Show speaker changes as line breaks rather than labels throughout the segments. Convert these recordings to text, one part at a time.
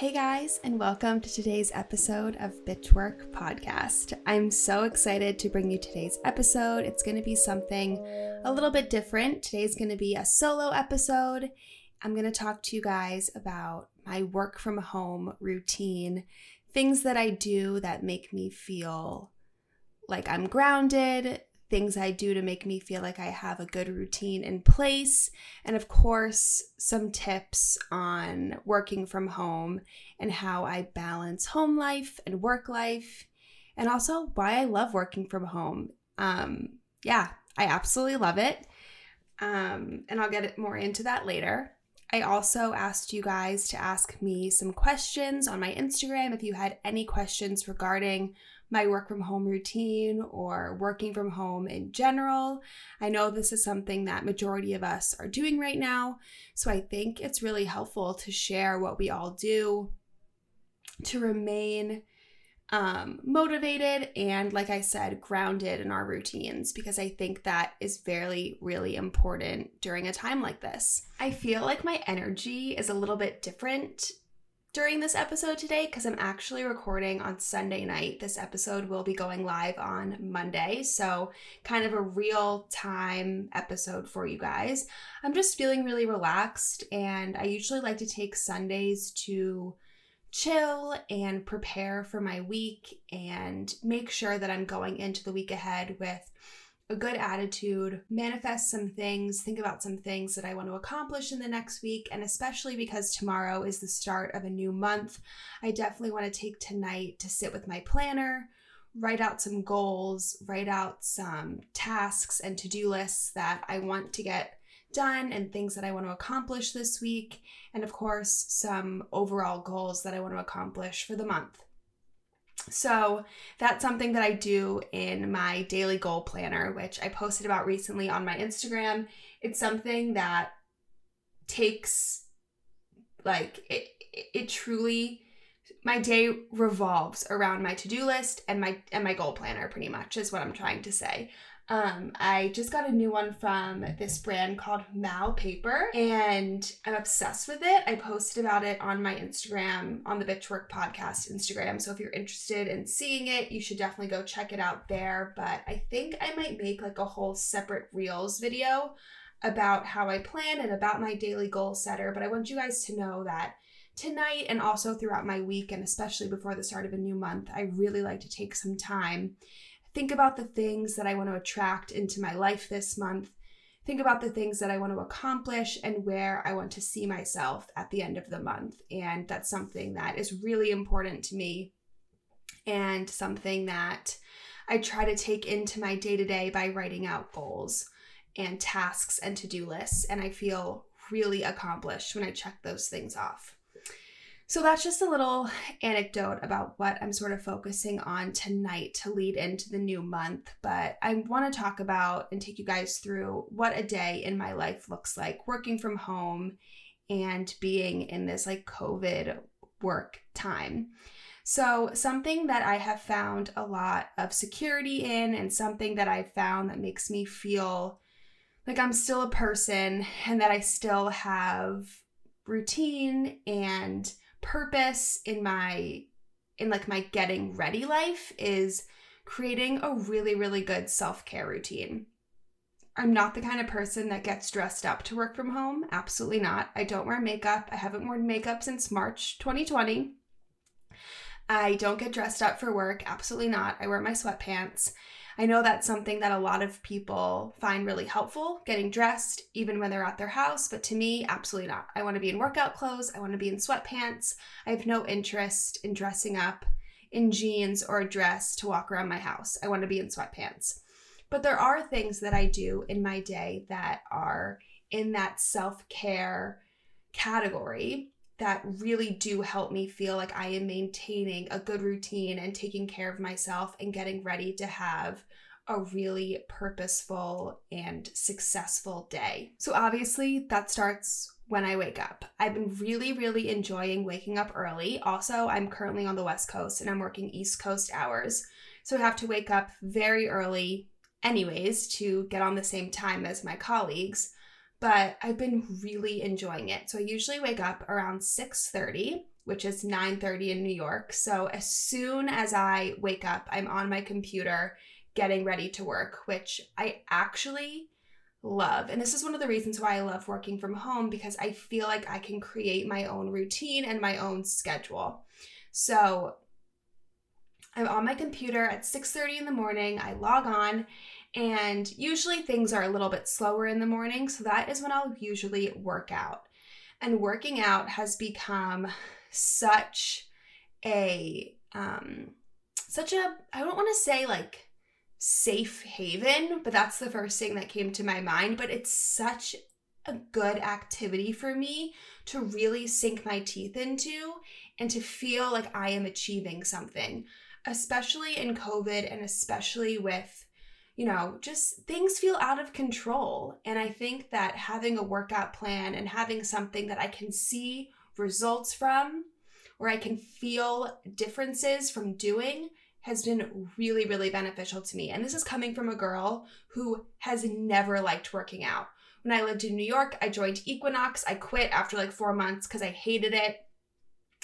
Hey guys, and welcome to today's episode of Bitchwork Podcast. I'm so excited to bring you today's episode. It's going to be something a little bit different. Today's going to be a solo episode. I'm going to talk to you guys about my work from home routine, things that I do that make me feel like I'm grounded, things I do to make me feel like I have a good routine in place, and of course, some tips on working from home and how I balance home life and work life, and also why I love working from home. Um, yeah, I absolutely love it. Um, and I'll get more into that later. I also asked you guys to ask me some questions on my Instagram if you had any questions regarding my work from home routine or working from home in general. I know this is something that majority of us are doing right now, so I think it's really helpful to share what we all do to remain um, motivated and, like I said, grounded in our routines because I think that is very, really important during a time like this. I feel like my energy is a little bit different during this episode today because I'm actually recording on Sunday night. This episode will be going live on Monday. So, kind of a real time episode for you guys. I'm just feeling really relaxed, and I usually like to take Sundays to chill and prepare for my week and make sure that I'm going into the week ahead with a good attitude, manifest some things, think about some things that I want to accomplish in the next week. And especially because tomorrow is the start of a new month, I definitely want to take tonight to sit with my planner, write out some goals, write out some tasks and to do lists that I want to get done and things that I want to accomplish this week. And of course, some overall goals that I want to accomplish for the month. So that's something that I do in my daily goal planner, which I posted about recently on my Instagram. It's something that takes like it it truly my day revolves around my to-do list and my and my goal planner pretty much is what I'm trying to say. Um, I just got a new one from this brand called Mal Paper, and I'm obsessed with it. I posted about it on my Instagram, on the Bitchwork Podcast Instagram. So if you're interested in seeing it, you should definitely go check it out there. But I think I might make like a whole separate Reels video about how I plan and about my daily goal setter. But I want you guys to know that tonight and also throughout my week, and especially before the start of a new month, I really like to take some time think about the things that I want to attract into my life this month. Think about the things that I want to accomplish and where I want to see myself at the end of the month. And that's something that is really important to me and something that I try to take into my day to day by writing out goals and tasks and to do lists. And I feel really accomplished when I check those things off. So that's just a little anecdote about what I'm sort of focusing on tonight to lead into the new month. But I want to talk about and take you guys through what a day in my life looks like working from home and being in this like COVID work time. So, something that I have found a lot of security in, and something that I've found that makes me feel like I'm still a person and that I still have routine and purpose in my in like my getting ready life is creating a really really good self-care routine. I'm not the kind of person that gets dressed up to work from home. Absolutely not. I don't wear makeup. I haven't worn makeup since March 2020. I don't get dressed up for work. Absolutely not. I wear my sweatpants. I know that's something that a lot of people find really helpful, getting dressed even when they're at their house, but to me, absolutely not. I want to be in workout clothes, I want to be in sweatpants. I have no interest in dressing up in jeans or a dress to walk around my house. I want to be in sweatpants. But there are things that I do in my day that are in that self care category that really do help me feel like I am maintaining a good routine and taking care of myself and getting ready to have a really purposeful and successful day. So, obviously, that starts when I wake up. I've been really, really enjoying waking up early. Also, I'm currently on the West Coast and I'm working East Coast hours. So, I have to wake up very early, anyways, to get on the same time as my colleagues but I've been really enjoying it. So I usually wake up around 6:30 which is 9:30 in New York. So as soon as I wake up, I'm on my computer getting ready to work, which I actually love. And this is one of the reasons why I love working from home because I feel like I can create my own routine and my own schedule. So I'm on my computer at 6:30 in the morning. I log on and usually things are a little bit slower in the morning, so that is when I'll usually work out. And working out has become such a um such a I don't want to say like safe haven, but that's the first thing that came to my mind, but it's such a good activity for me to really sink my teeth into and to feel like I am achieving something, especially in COVID and especially with you know, just things feel out of control. And I think that having a workout plan and having something that I can see results from, or I can feel differences from doing, has been really, really beneficial to me. And this is coming from a girl who has never liked working out. When I lived in New York, I joined Equinox. I quit after like four months because I hated it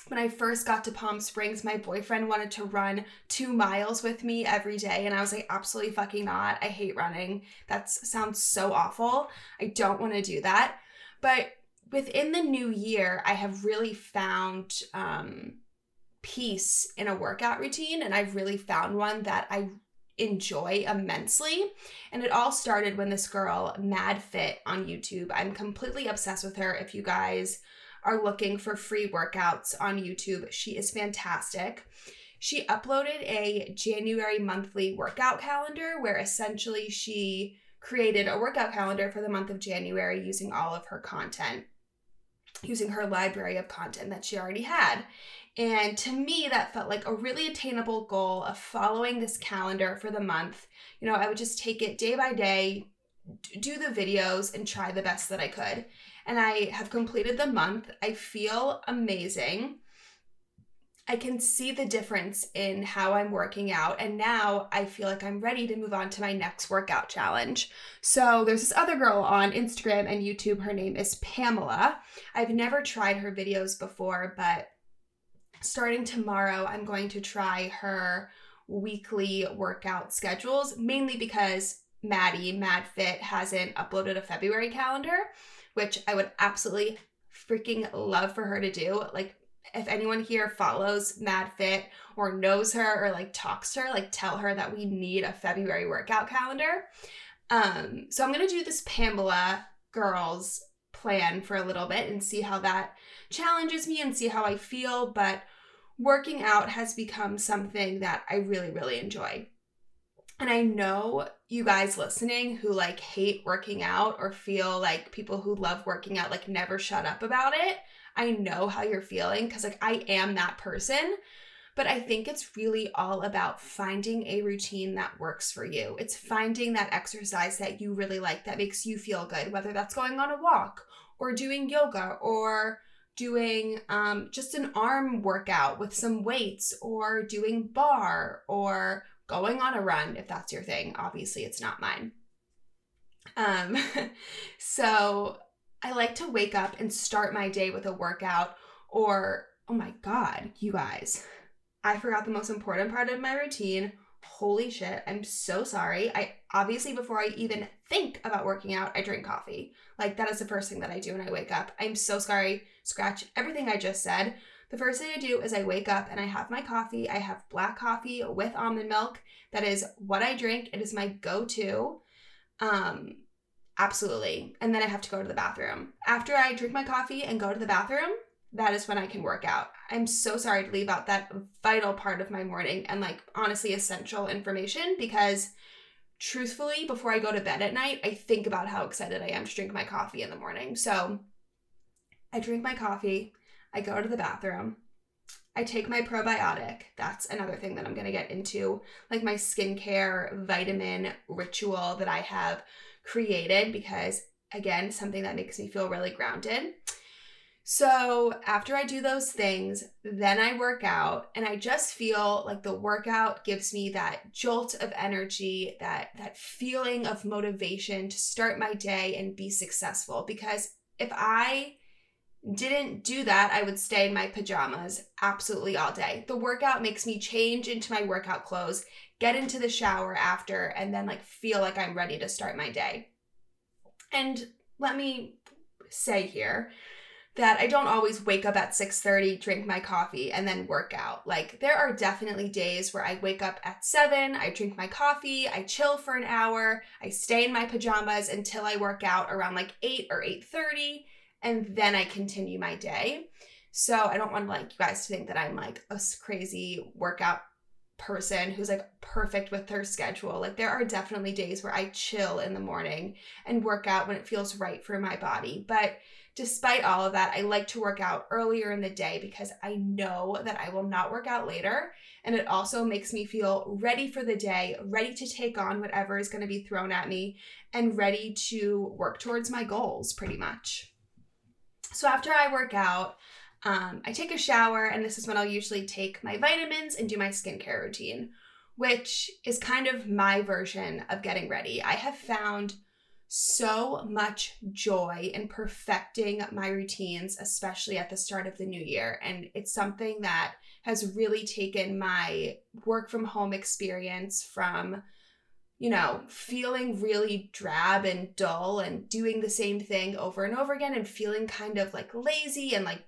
when I first got to Palm Springs, my boyfriend wanted to run two miles with me every day. And I was like, absolutely fucking not. I hate running. That sounds so awful. I don't want to do that. But within the new year, I have really found um, peace in a workout routine. And I've really found one that I enjoy immensely. And it all started when this girl, MadFit on YouTube, I'm completely obsessed with her. If you guys are looking for free workouts on YouTube, she is fantastic. She uploaded a January monthly workout calendar where essentially she created a workout calendar for the month of January using all of her content, using her library of content that she already had. And to me, that felt like a really attainable goal of following this calendar for the month. You know, I would just take it day by day, do the videos, and try the best that I could and I have completed the month. I feel amazing. I can see the difference in how I'm working out, and now I feel like I'm ready to move on to my next workout challenge. So, there's this other girl on Instagram and YouTube. Her name is Pamela. I've never tried her videos before, but starting tomorrow, I'm going to try her weekly workout schedules, mainly because Maddie, MadFit, hasn't uploaded a February calendar which I would absolutely freaking love for her to do. Like, if anyone here follows MadFit or knows her or like talks to her, like tell her that we need a February workout calendar. Um, so I'm gonna do this Pamela girls plan for a little bit and see how that challenges me and see how I feel. But working out has become something that I really, really enjoy. And I know you guys listening who like hate working out or feel like people who love working out like never shut up about it. I know how you're feeling because like I am that person. But I think it's really all about finding a routine that works for you. It's finding that exercise that you really like that makes you feel good, whether that's going on a walk or doing yoga or doing um, just an arm workout with some weights or doing barre or going on a run if that's your thing. Obviously, it's not mine. Um, so I like to wake up and start my day with a workout or, oh my God, you guys, I forgot the most important part of my routine. Holy shit, I'm so sorry. I obviously, before I even think about working out, I drink coffee. Like, that is the first thing that I do when I wake up. I'm so sorry. Scratch everything I just said. The first thing I do is I wake up and I have my coffee. I have black coffee with almond milk. That is what I drink. It is my go-to. Um absolutely. And then I have to go to the bathroom. After I drink my coffee and go to the bathroom, that is when I can work out. I'm so sorry to leave out that vital part of my morning and like honestly essential information because truthfully before I go to bed at night, I think about how excited I am to drink my coffee in the morning. So I drink my coffee. I go to the bathroom. I take my probiotic. That's another thing that I'm going to get into, like my skincare vitamin ritual that I have created because, again, something that makes me feel really grounded. So, after I do those things, then I work out and I just feel like the workout gives me that jolt of energy, that that feeling of motivation to start my day and be successful because if I didn't do that, I would stay in my pajamas absolutely all day. The workout makes me change into my workout clothes, get into the shower after, and then like feel like I'm ready to start my day. And let me say here that I don't always wake up at 6:30, drink my coffee and then work out. Like there are definitely days where I wake up at 7, I drink my coffee, I chill for an hour, I stay in my pajamas until I work out around like 8 or 8:30 and then I continue my day. So I don't want like you guys to think that I'm like a crazy workout person who's like perfect with their schedule. Like there are definitely days where I chill in the morning and work out when it feels right for my body. But despite all of that, I like to work out earlier in the day because I know that I will not work out later. And it also makes me feel ready for the day, ready to take on whatever is going to be thrown at me, and ready to work towards my goals pretty much. So after I work out, um, I take a shower, and this is when I'll usually take my vitamins and do my skincare routine, which is kind of my version of getting ready. I have found so much joy in perfecting my routines, especially at the start of the new year. And it's something that has really taken my work from home experience from, you know, feeling really drab and dull and doing the same thing over and over again and feeling kind of like lazy and like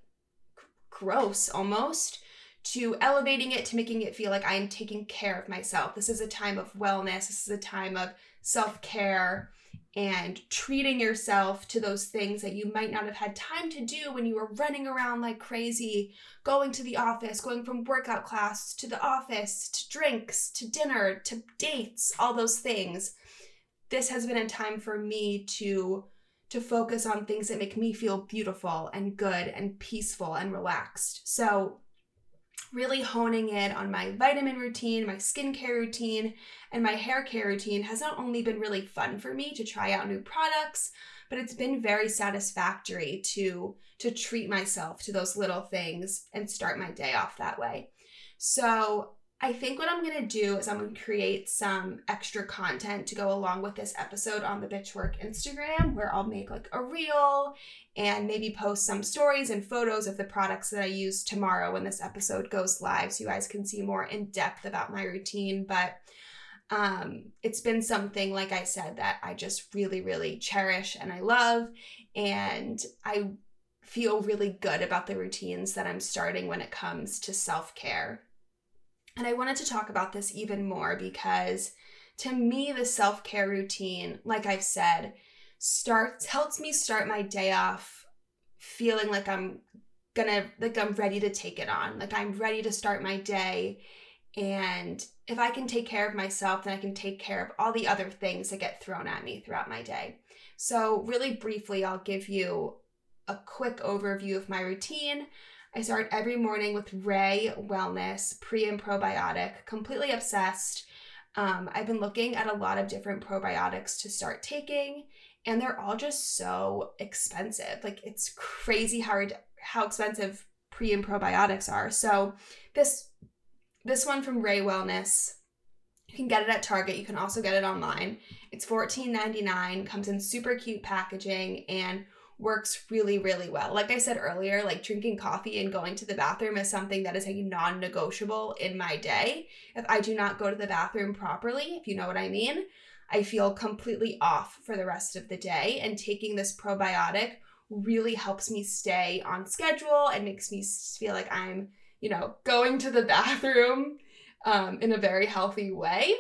gross almost to elevating it to making it feel like I am taking care of myself. This is a time of wellness, this is a time of self care and treating yourself to those things that you might not have had time to do when you were running around like crazy, going to the office, going from workout class to the office, to drinks, to dinner, to dates, all those things. This has been a time for me to to focus on things that make me feel beautiful and good and peaceful and relaxed. So really honing in on my vitamin routine, my skincare routine, and my hair care routine has not only been really fun for me to try out new products, but it's been very satisfactory to to treat myself to those little things and start my day off that way. So, I think what I'm going to do is I'm going to create some extra content to go along with this episode on the Bitchwork Instagram where I'll make like a reel and maybe post some stories and photos of the products that I use tomorrow when this episode goes live so you guys can see more in depth about my routine. But um, it's been something, like I said, that I just really, really cherish and I love. And I feel really good about the routines that I'm starting when it comes to self care and I wanted to talk about this even more because to me, the self care routine, like I've said, starts helps me start my day off feeling like I'm gonna like I'm ready to take it on. Like I'm ready to start my day. And if I can take care of myself, then I can take care of all the other things that get thrown at me throughout my day. So, really briefly, I'll give you a quick overview of my routine. I start every morning with Rae Wellness pre and probiotic, completely obsessed. Um, I've been looking at a lot of different probiotics to start taking, and they're all just so expensive. Like it's crazy how how expensive pre and probiotics are. So this this one from Rae Wellness, you can get it at Target. You can also get it online. It's $14.99, comes in super cute packaging, and works really, really well. Like I said earlier, like drinking coffee and going to the bathroom is something that is a non negotiable in my day. If I do not go to the bathroom properly, if you know what I mean, I feel completely off for the rest of the day. And taking this probiotic really helps me stay on schedule and makes me feel like I'm, you know, going to the bathroom um, in a very healthy way.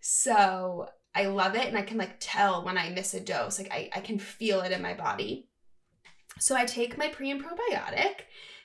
So I love it and I can like tell when I miss a dose. Like I, I can feel it in my body. So I take my pre and probiotic.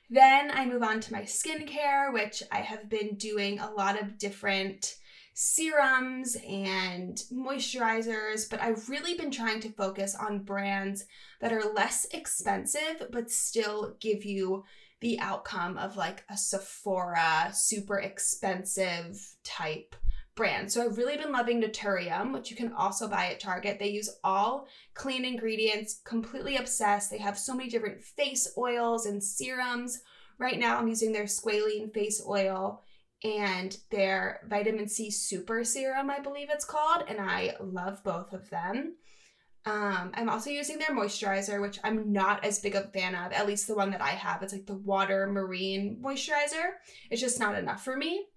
Then I move on to my skincare, which I have been doing a lot of different serums and moisturizers, but I've really been trying to focus on brands that are less expensive but still give you the outcome of like a Sephora super expensive type brand. So I've really been loving Naturium, which you can also buy at Target. They use all clean ingredients, completely obsessed. They have so many different face oils and serums. Right now I'm using their squalene face oil and their vitamin C super serum, I believe it's called, and I love both of them. Um, I'm also using their moisturizer, which I'm not as big a fan of, at least the one that I have. It's like the water marine moisturizer. It's just not enough for me.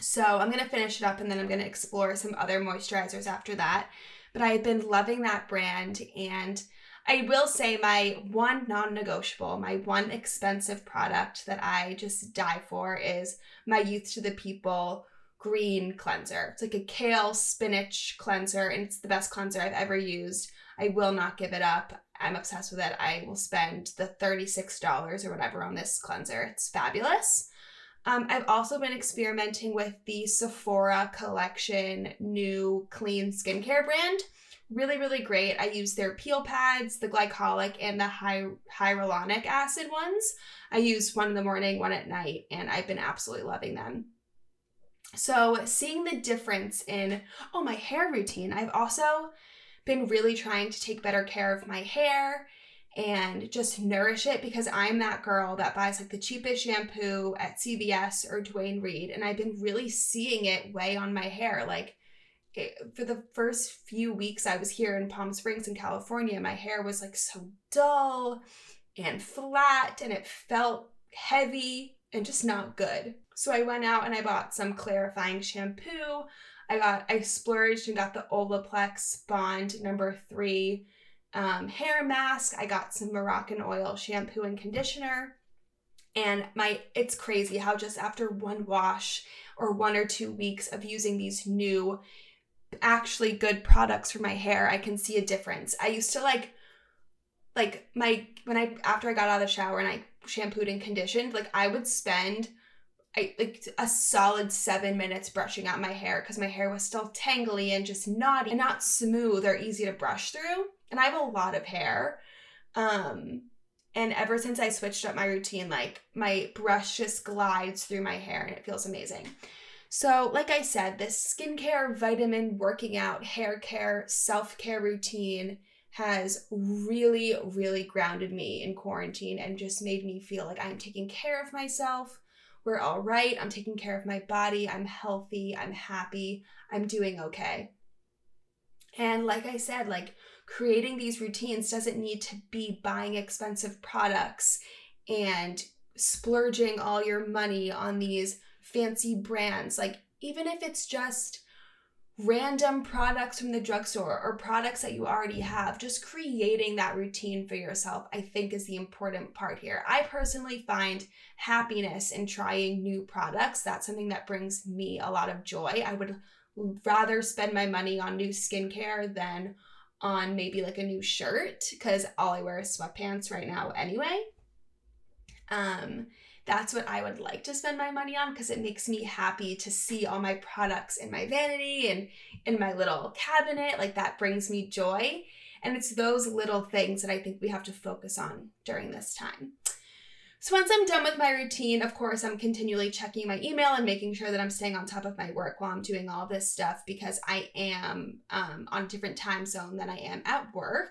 So I'm going to finish it up and then I'm going to explore some other moisturizers after that. But I've been loving that brand and I will say my one non negotiable, my one expensive product that I just die for is my Youth to the People green cleanser. It's like a kale spinach cleanser, and it's the best cleanser I've ever used. I will not give it up. I'm obsessed with it. I will spend the $36 or whatever on this cleanser. It's fabulous. Um, I've also been experimenting with the Sephora collection new clean skincare brand. Really, really great. I use their peel pads, the glycolic, and the hy- hyaluronic acid ones. I use one in the morning, one at night, and I've been absolutely loving them. So, seeing the difference in, oh, my hair routine, I've also been really trying to take better care of my hair and just nourish it because I'm that girl that buys like the cheapest shampoo at CVS or Duane Reade. And I've been really seeing it weigh on my hair. Like, it, for the first few weeks I was here in Palm Springs in California, my hair was like so dull and flat and it felt heavy and just not good. So I went out and I bought some clarifying shampoo. I got I splurged and got the Olaplex Bond number three um, hair mask. I got some Moroccanoil shampoo and conditioner. And my it's crazy how just after one wash or one or two weeks of using these new actually good products for my hair, I can see a difference. I used to like like my when I after I got out of the shower and I shampooed and conditioned, like I would spend I like a solid seven minutes brushing out my hair because my hair was still tangly and just knotty and not smooth or easy to brush through. And I have a lot of hair. Um, and ever since I switched up my routine, like my brush just glides through my hair and it feels amazing. So, like I said, this skincare, vitamin, working out, hair care, self care routine has really, really grounded me in quarantine and just made me feel like I'm taking care of myself. We're all right. I'm taking care of my body. I'm healthy. I'm happy. I'm doing okay. And like I said, like creating these routines doesn't need to be buying expensive products and splurging all your money on these fancy brands. Like, even if it's just random products from the drugstore or products that you already have, just creating that routine for yourself, I think is the important part here. I personally find happiness in trying new products. That's something that brings me a lot of joy. I would rather spend my money on new skincare than on maybe like a new shirt because all I wear is sweatpants right now anyway. Um, that's what I would like to spend my money on because it makes me happy to see all my products in my vanity and in my little cabinet. Like that brings me joy. And it's those little things that I think we have to focus on during this time. So once I'm done with my routine, of course, I'm continually checking my email and making sure that I'm staying on top of my work while I'm doing all this stuff because I am um, on a different time zone than I am at work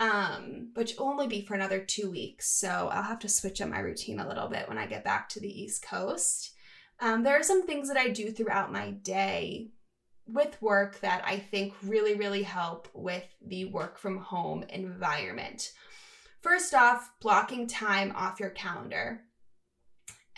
um, which will only be for another two weeks. So I'll have to switch up my routine a little bit when I get back to the East Coast. Um, there are some things that I do throughout my day with work that I think really, really help with the work from home environment. First off, blocking time off your calendar.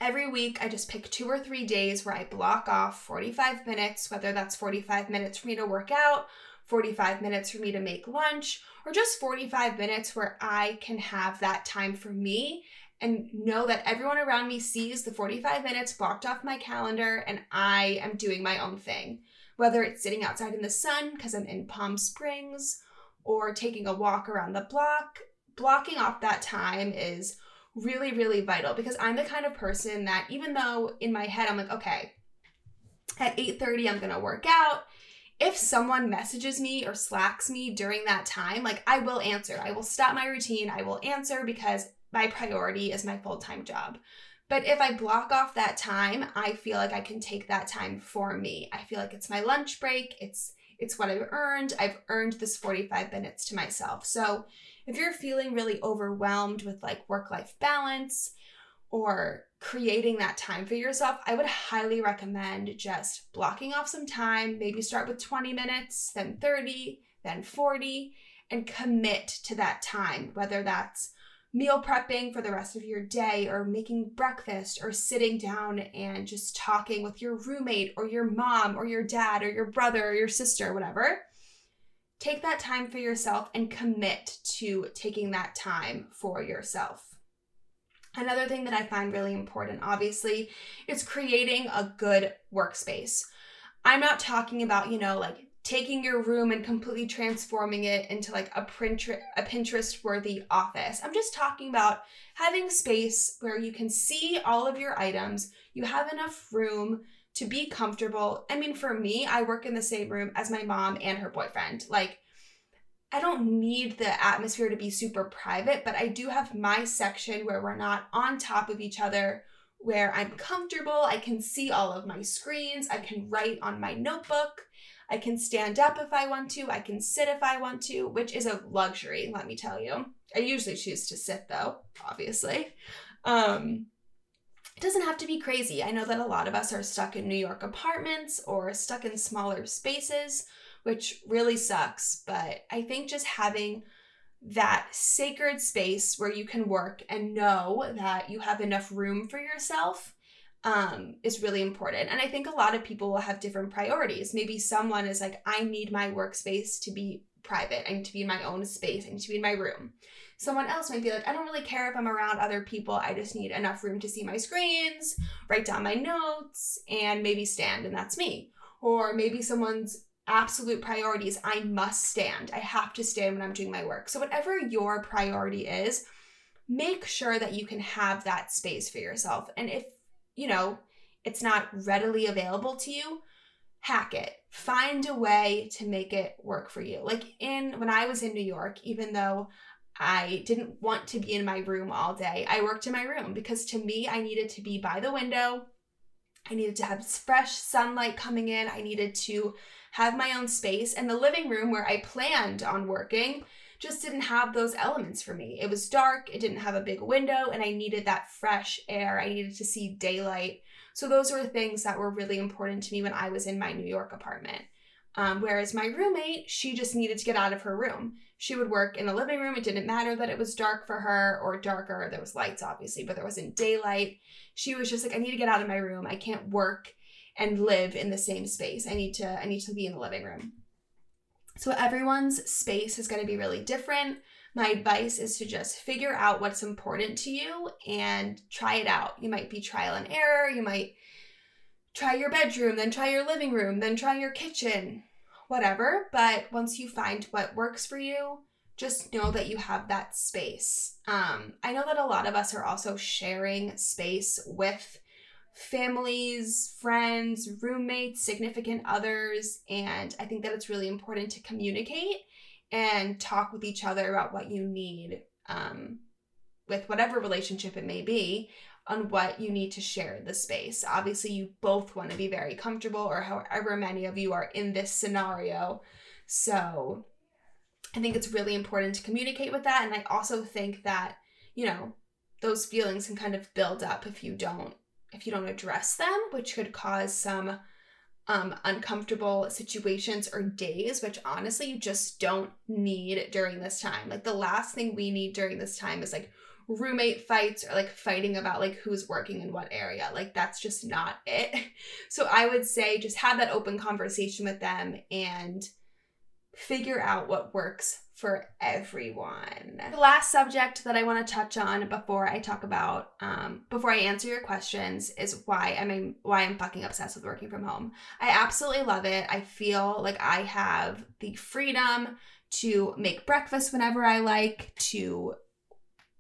Every week, I just pick two or three days where I block off 45 minutes, whether that's 45 minutes for me to work out 45 minutes for me to make lunch, or just 45 minutes where I can have that time for me and know that everyone around me sees the 45 minutes blocked off my calendar and I am doing my own thing. Whether it's sitting outside in the sun because I'm in Palm Springs or taking a walk around the block, blocking off that time is really, really vital because I'm the kind of person that even though in my head I'm like, okay, at 8:30 I'm to work out if someone messages me or slacks me during that time, like I will answer. I will stop my routine. I will answer because my priority is my full time job. But if I block off that time, I feel like I can take that time for me. I feel like it's my lunch break. It's it's what I've earned. I've earned this 45 minutes to myself. So, if you're feeling really overwhelmed with like work life balance, or creating that time for yourself, I would highly recommend just blocking off some time. Maybe start with 20 minutes, then 30, then 40, and commit to that time, whether that's meal prepping for the rest of your day or making breakfast or sitting down and just talking with your roommate or your mom or your dad or your brother or your sister, whatever. Take that time for yourself and commit to taking that time for yourself. Another thing that I find really important, obviously, is creating a good workspace. I'm not talking about, you know, like taking your room and completely transforming it into like a Pinterest, a Pinterest worthy office. I'm just talking about having space where you can see all of your items, you have enough room to be comfortable. I mean, for me, I work in the same room as my mom and her boyfriend. Like, I don't need the atmosphere to be super private, but I do have my section where we're not on top of each other, where I'm comfortable. I can see all of my screens. I can write on my notebook. I can stand up if I want to. I can sit if I want to, which is a luxury, let me tell you. I usually choose to sit though, obviously. Um, it doesn't have to be crazy. I know that a lot of us are stuck in New York apartments or stuck in smaller spaces, which really sucks. But I think just having that sacred space where you can work and know that you have enough room for yourself um, is really important. And I think a lot of people will have different priorities. Maybe someone is like, I need my workspace to be private. I need to be in my own space. I need to be in my room. Someone else might be like, I don't really care if I'm around other people. I just need enough room to see my screens, write down my notes, and maybe stand, and that's me. Or maybe someone's absolute priority is I must stand. I have to stand when I'm doing my work. So, whatever your priority is, make sure that you can have that space for yourself. And if you know, it's not readily available to you, hack it. Find a way to make it work for you. Like in when I was in New York, even though I didn't want to be in my room all day, I worked in my room because to me, I needed to be by the window. I needed to have fresh sunlight coming in. I needed to have my own space. And the living room where I planned on working just didn't have those elements for me. It was dark, it didn't have a big window, and I needed that fresh air. I needed to see daylight. So, those were things that were really important to me when I was in my New York apartment. Um, whereas my roommate, she just needed to get out of her room. She would work in the living room. It didn't matter that it was dark for her or darker. There was lights, obviously, but there wasn't daylight. She was just like, I need to get out of my room. I can't work and live in the same space. I need to, I need to be in the living room. So everyone's space is going to be really different. My advice is to just figure out what's important to you and try it out. You might be trial and error. You might try your bedroom, then try your living room, then try your kitchen, whatever. But once you find what works for you, just know that you have that space. Um, I know that a lot of us are also sharing space with families, friends, roommates, significant others. And I think that it's really important to communicate and talk with each other about what you need um, with whatever relationship it may be on what you need to share the space. Obviously, you both want to be very comfortable, or however many of you are in this scenario. So I think it's really important to communicate with that. And I also think that, you know, those feelings can kind of build up if you don't if you don't address them, which could cause some um, uncomfortable situations or days, which honestly you just don't need during this time. Like the last thing we need during this time is like roommate fights or like fighting about like who's working in what area. Like that's just not it. So I would say just have that open conversation with them and figure out what works for everyone. The last subject that I want to touch on before I talk about, um, before I answer your questions, is why I'm why I'm fucking obsessed with working from home. I absolutely love it. I feel like I have the freedom to make breakfast whenever I like, to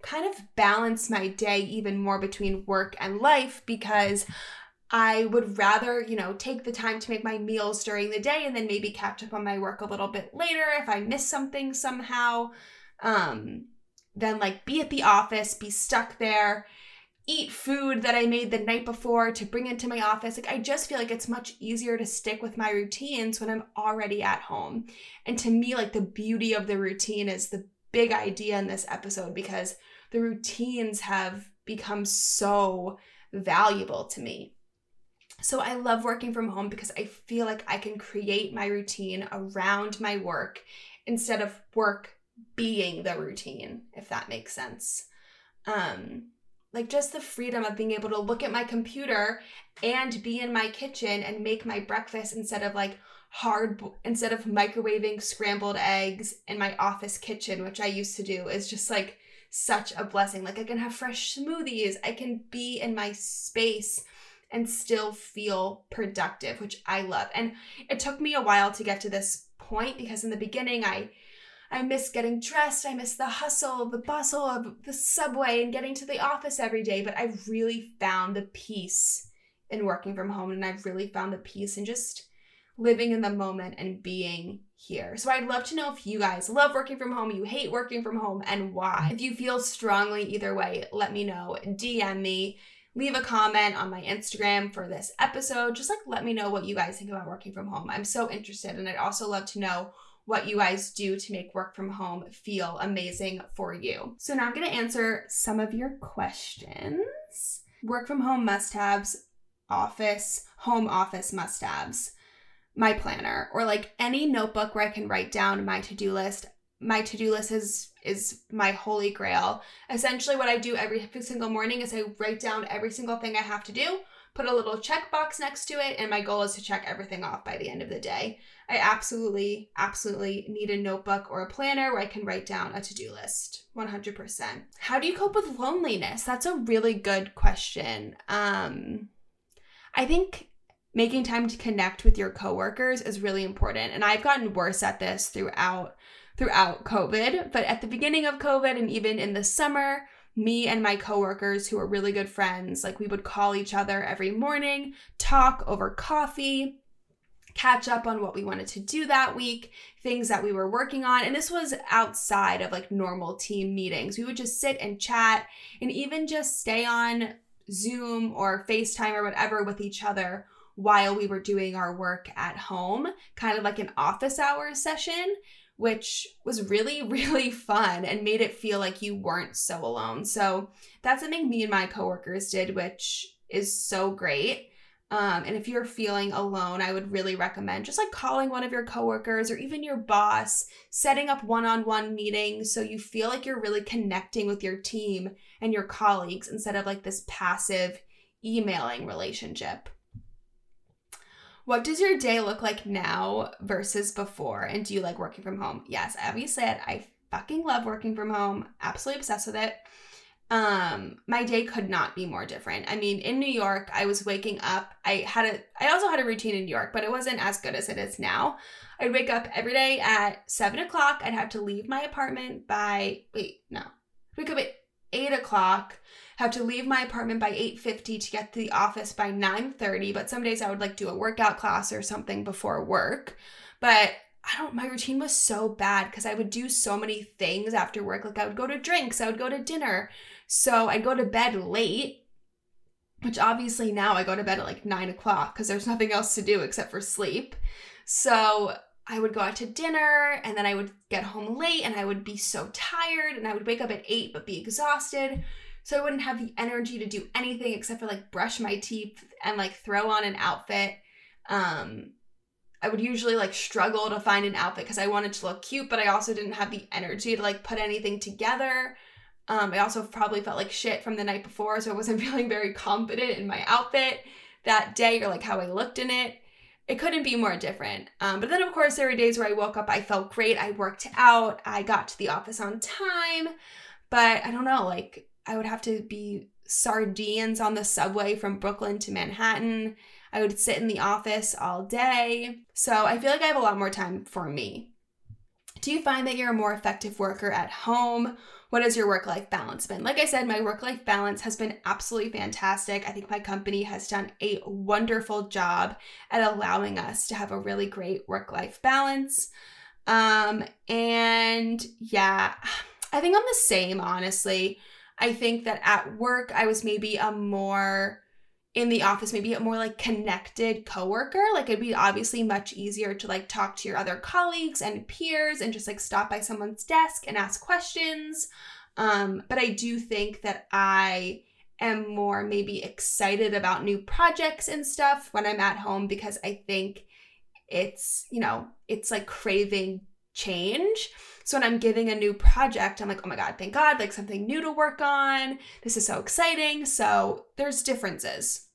kind of balance my day even more between work and life because I would rather, you know, take the time to make my meals during the day and then maybe catch up on my work a little bit later if I miss something somehow. Um, than like be at the office, be stuck there, eat food that I made the night before to bring into my office. Like I just feel like it's much easier to stick with my routines when I'm already at home. And to me, like the beauty of the routine is the big idea in this episode because the routines have become so valuable to me. So I love working from home because I feel like I can create my routine around my work instead of work being the routine, if that makes sense. Um, like just the freedom of being able to look at my computer and be in my kitchen and make my breakfast instead of like hard instead of microwaving scrambled eggs in my office kitchen which i used to do is just like such a blessing like i can have fresh smoothies i can be in my space and still feel productive which i love and it took me a while to get to this point because in the beginning i I miss getting dressed. I miss the hustle, the bustle of the subway and getting to the office every day. But I've really found the peace in working from home. And I've really found the peace in just living in the moment and being here. So I'd love to know if you guys love working from home, you hate working from home, and why. If you feel strongly either way, let me know. DM me. Leave a comment on my Instagram for this episode. Just like let me know what you guys think about working from home. I'm so interested. And I'd also love to know what you guys do to make work from home feel amazing for you. So now I'm going to answer some of your questions. Work from home must haves, office, home office must haves, my planner, or like any notebook where I can write down my to do list. My to do list is is my holy grail. Essentially, what I do every single morning is I write down every single thing I have to do put a little checkbox next to it, and my goal is to check everything off by the end of the day. I absolutely, absolutely need a notebook or a planner where I can write down a to do list 100%. How do you cope with loneliness? That's a really good question. Um, I think making time to connect with your coworkers is really important and i've gotten worse at this throughout throughout covid but at the beginning of covid and even in the summer me and my coworkers who are really good friends, like we would call each other every morning, talk over coffee, catch up on what we wanted to do that week, things that we were working on. And this was outside of like normal team meetings. We would just sit and chat and even just stay on Zoom or FaceTime or whatever with each other while we were doing our work at home, kind of like an office hours session which was really, really fun and made it feel like you weren't so alone. So that's something me and my coworkers did, which is so great. Um, and if you're feeling alone, I would really recommend just like calling one of your coworkers or even your boss, setting up one on one meetings so you feel like you're really connecting with your team and your colleagues instead of like this passive emailing relationship. What does your day look like now versus before? And do you like working from home? Yes, Abby said I fucking love working from home. Absolutely obsessed with it. Um, my day could not be more different. I mean, in New York, I was waking up. I had a I also had a routine in New York, but it wasn't as good as it is now. I'd wake up every day at seven o'clock. I'd have to leave my apartment by wait, no. Wake up at eight o'clock have to leave my apartment by 8.50 to get to the office by 9.30 but some days i would like do a workout class or something before work. But i don't my routine was so bad because i would do so many things after work. Like i would go to drinks i would go to dinner. So i'd go to bed late which obviously now i go to bed at like 9 o'clock because there's nothing else to do except for sleep. So I would go out to dinner and then I would get home late and I would be so tired and I would wake up at 8 but be exhausted. So I wouldn't have the energy to do anything except for like brush my teeth and like throw on an outfit. Um, I would usually like struggle to find an outfit because I wanted to look cute, but I also didn't have the energy to like put anything together. Um, I also probably felt like shit from the night before, so I wasn't feeling very confident in my outfit that day or like how I looked in it. It couldn't be more different. Um, but then, of course, there were days where I woke up, I felt great, I worked out, I got to the office on time. But I don't know, like I would have to be sardines on the subway from Brooklyn to Manhattan. I would sit in the office all day. So I feel like I have a lot more time for me. Do you find that you're a more effective worker at home? What has your work life balance been? Like I said, my work life balance has been absolutely fantastic. I think my company has done a wonderful job at allowing us to have a really great work life balance. Um, and yeah, I think I'm the same, honestly. I think that at work, I was maybe a more in the office, maybe a more like connected coworker. Like it'd be obviously much easier to like talk to your other colleagues and peers and just like stop by someone's desk and ask questions. Um, but I do think that I am more maybe excited about new projects and stuff when I'm at home because I think it's, you know, it's like craving change. So when I'm giving a new project, I'm like, oh my God, thank God, like something new to work on. This is so exciting. So there's differences.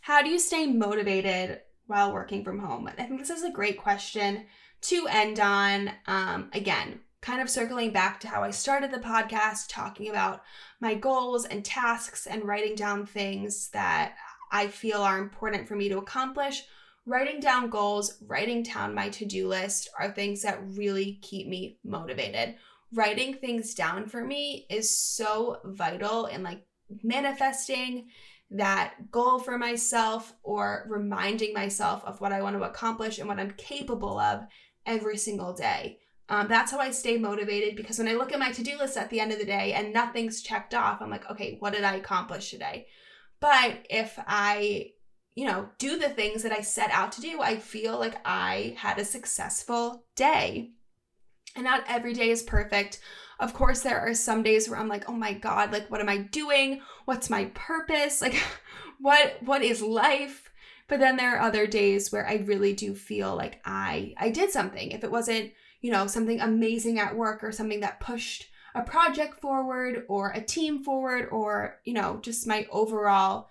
How do you stay motivated while working from home? I think this is a great question to end on. Um, again, kind of circling back to how I started the podcast, talking about my goals and tasks and writing down things that I feel are important for me to accomplish. Writing down goals, writing down my to do list are things that really keep me motivated. Writing things down for me is so vital in like manifesting that goal for myself or reminding myself of what I want to accomplish and what I'm capable of every single day. Um, that's how I stay motivated because when I look at my to do list at the end of the day and nothing's checked off, I'm like, okay, what did I accomplish today? But if I, you know, do the things that I set out to do, I feel like I had a successful day. And not every day is perfect. Of course, there are some days where I'm like, oh my God, like, what am I doing? What's my purpose? Like, what what is life? But then there are other days where I really do feel like I I did something. If it wasn't, you know, something amazing at work or something that pushed a project forward or a team forward or, you know, just my overall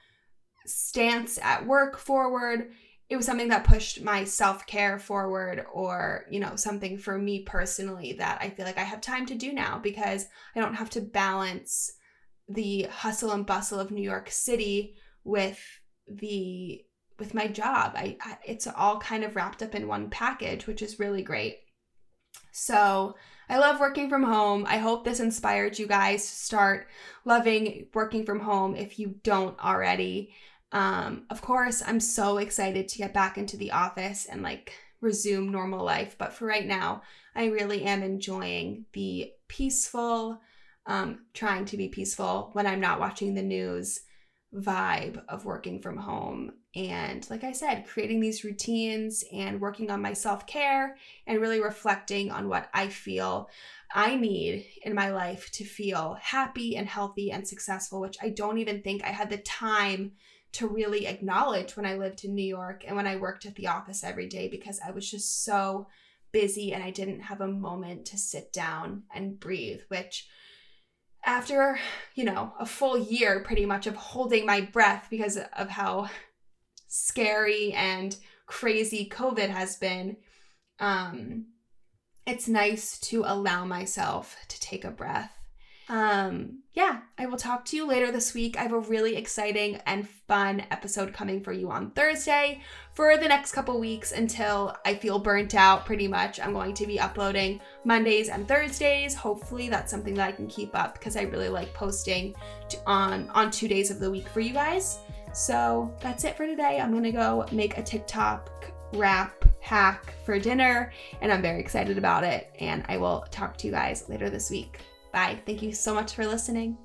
stance at work forward. It was something that pushed my self care forward, or, you know, something for me personally that I feel like I have time to do now because I don't have to balance the hustle and bustle of New York City with the with my job. I, I it's all kind of wrapped up in one package, which is really great. So, I love working from home. I hope this inspired you guys to start loving working from home if you don't already. Um, of course, I'm so excited to get back into the office and like resume normal life. But for right now, I really am enjoying the peaceful, um, trying to be peaceful when I'm not watching the news vibe of working from home. And like I said, creating these routines and working on my self care and really reflecting on what I feel I need in my life to feel happy and healthy and successful, which I don't even think I had the time to really acknowledge when I lived in New York and when I worked at the office every day because I was just so busy and I didn't have a moment to sit down and breathe, which after, you know, a full year pretty much of holding my breath because of how scary and crazy COVID has been, um, it's nice to allow myself to take a breath. Um, yeah, I will talk to you later this week. I have a really exciting and fun episode coming for you on Thursday for the next couple weeks until I feel burnt out pretty much. I'm going to be uploading Mondays and Thursdays. Hopefully that's something that I can keep up because I really like posting on on 2 days of the week for you guys. So, that's it for today. I'm to go make a TikTok wrap hack for dinner and I'm very excited about it and I will talk to you guys later this week. Bye. Thank you so much for listening.